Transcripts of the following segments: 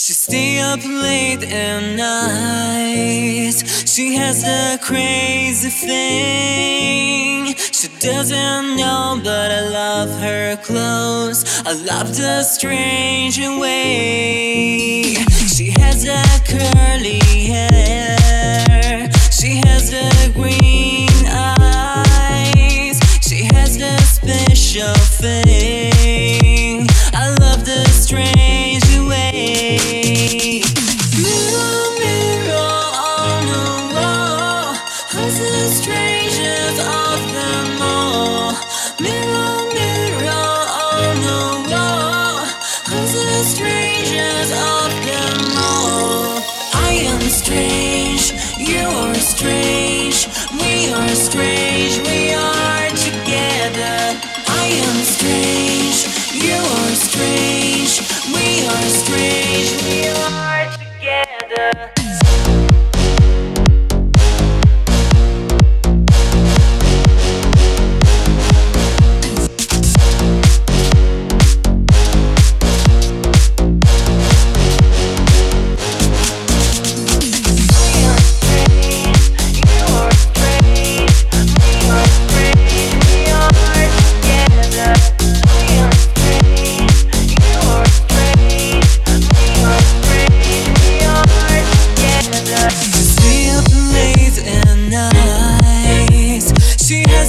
She stay up late at night. She has a crazy thing. She doesn't know, but I love her clothes. I love the strange way. She has a curly hair. She has the green eyes. She has the special thing. I love the strange. You are strange, we are strange, we are together. I am strange.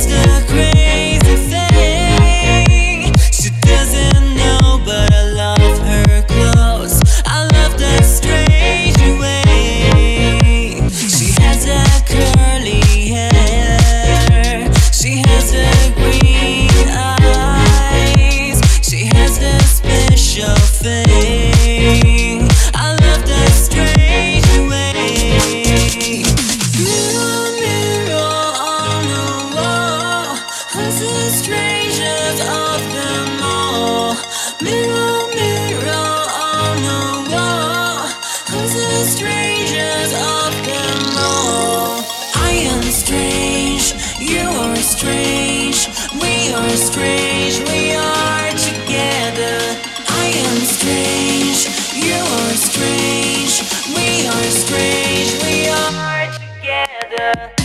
asking strange, you are strange, we are strange, we are together.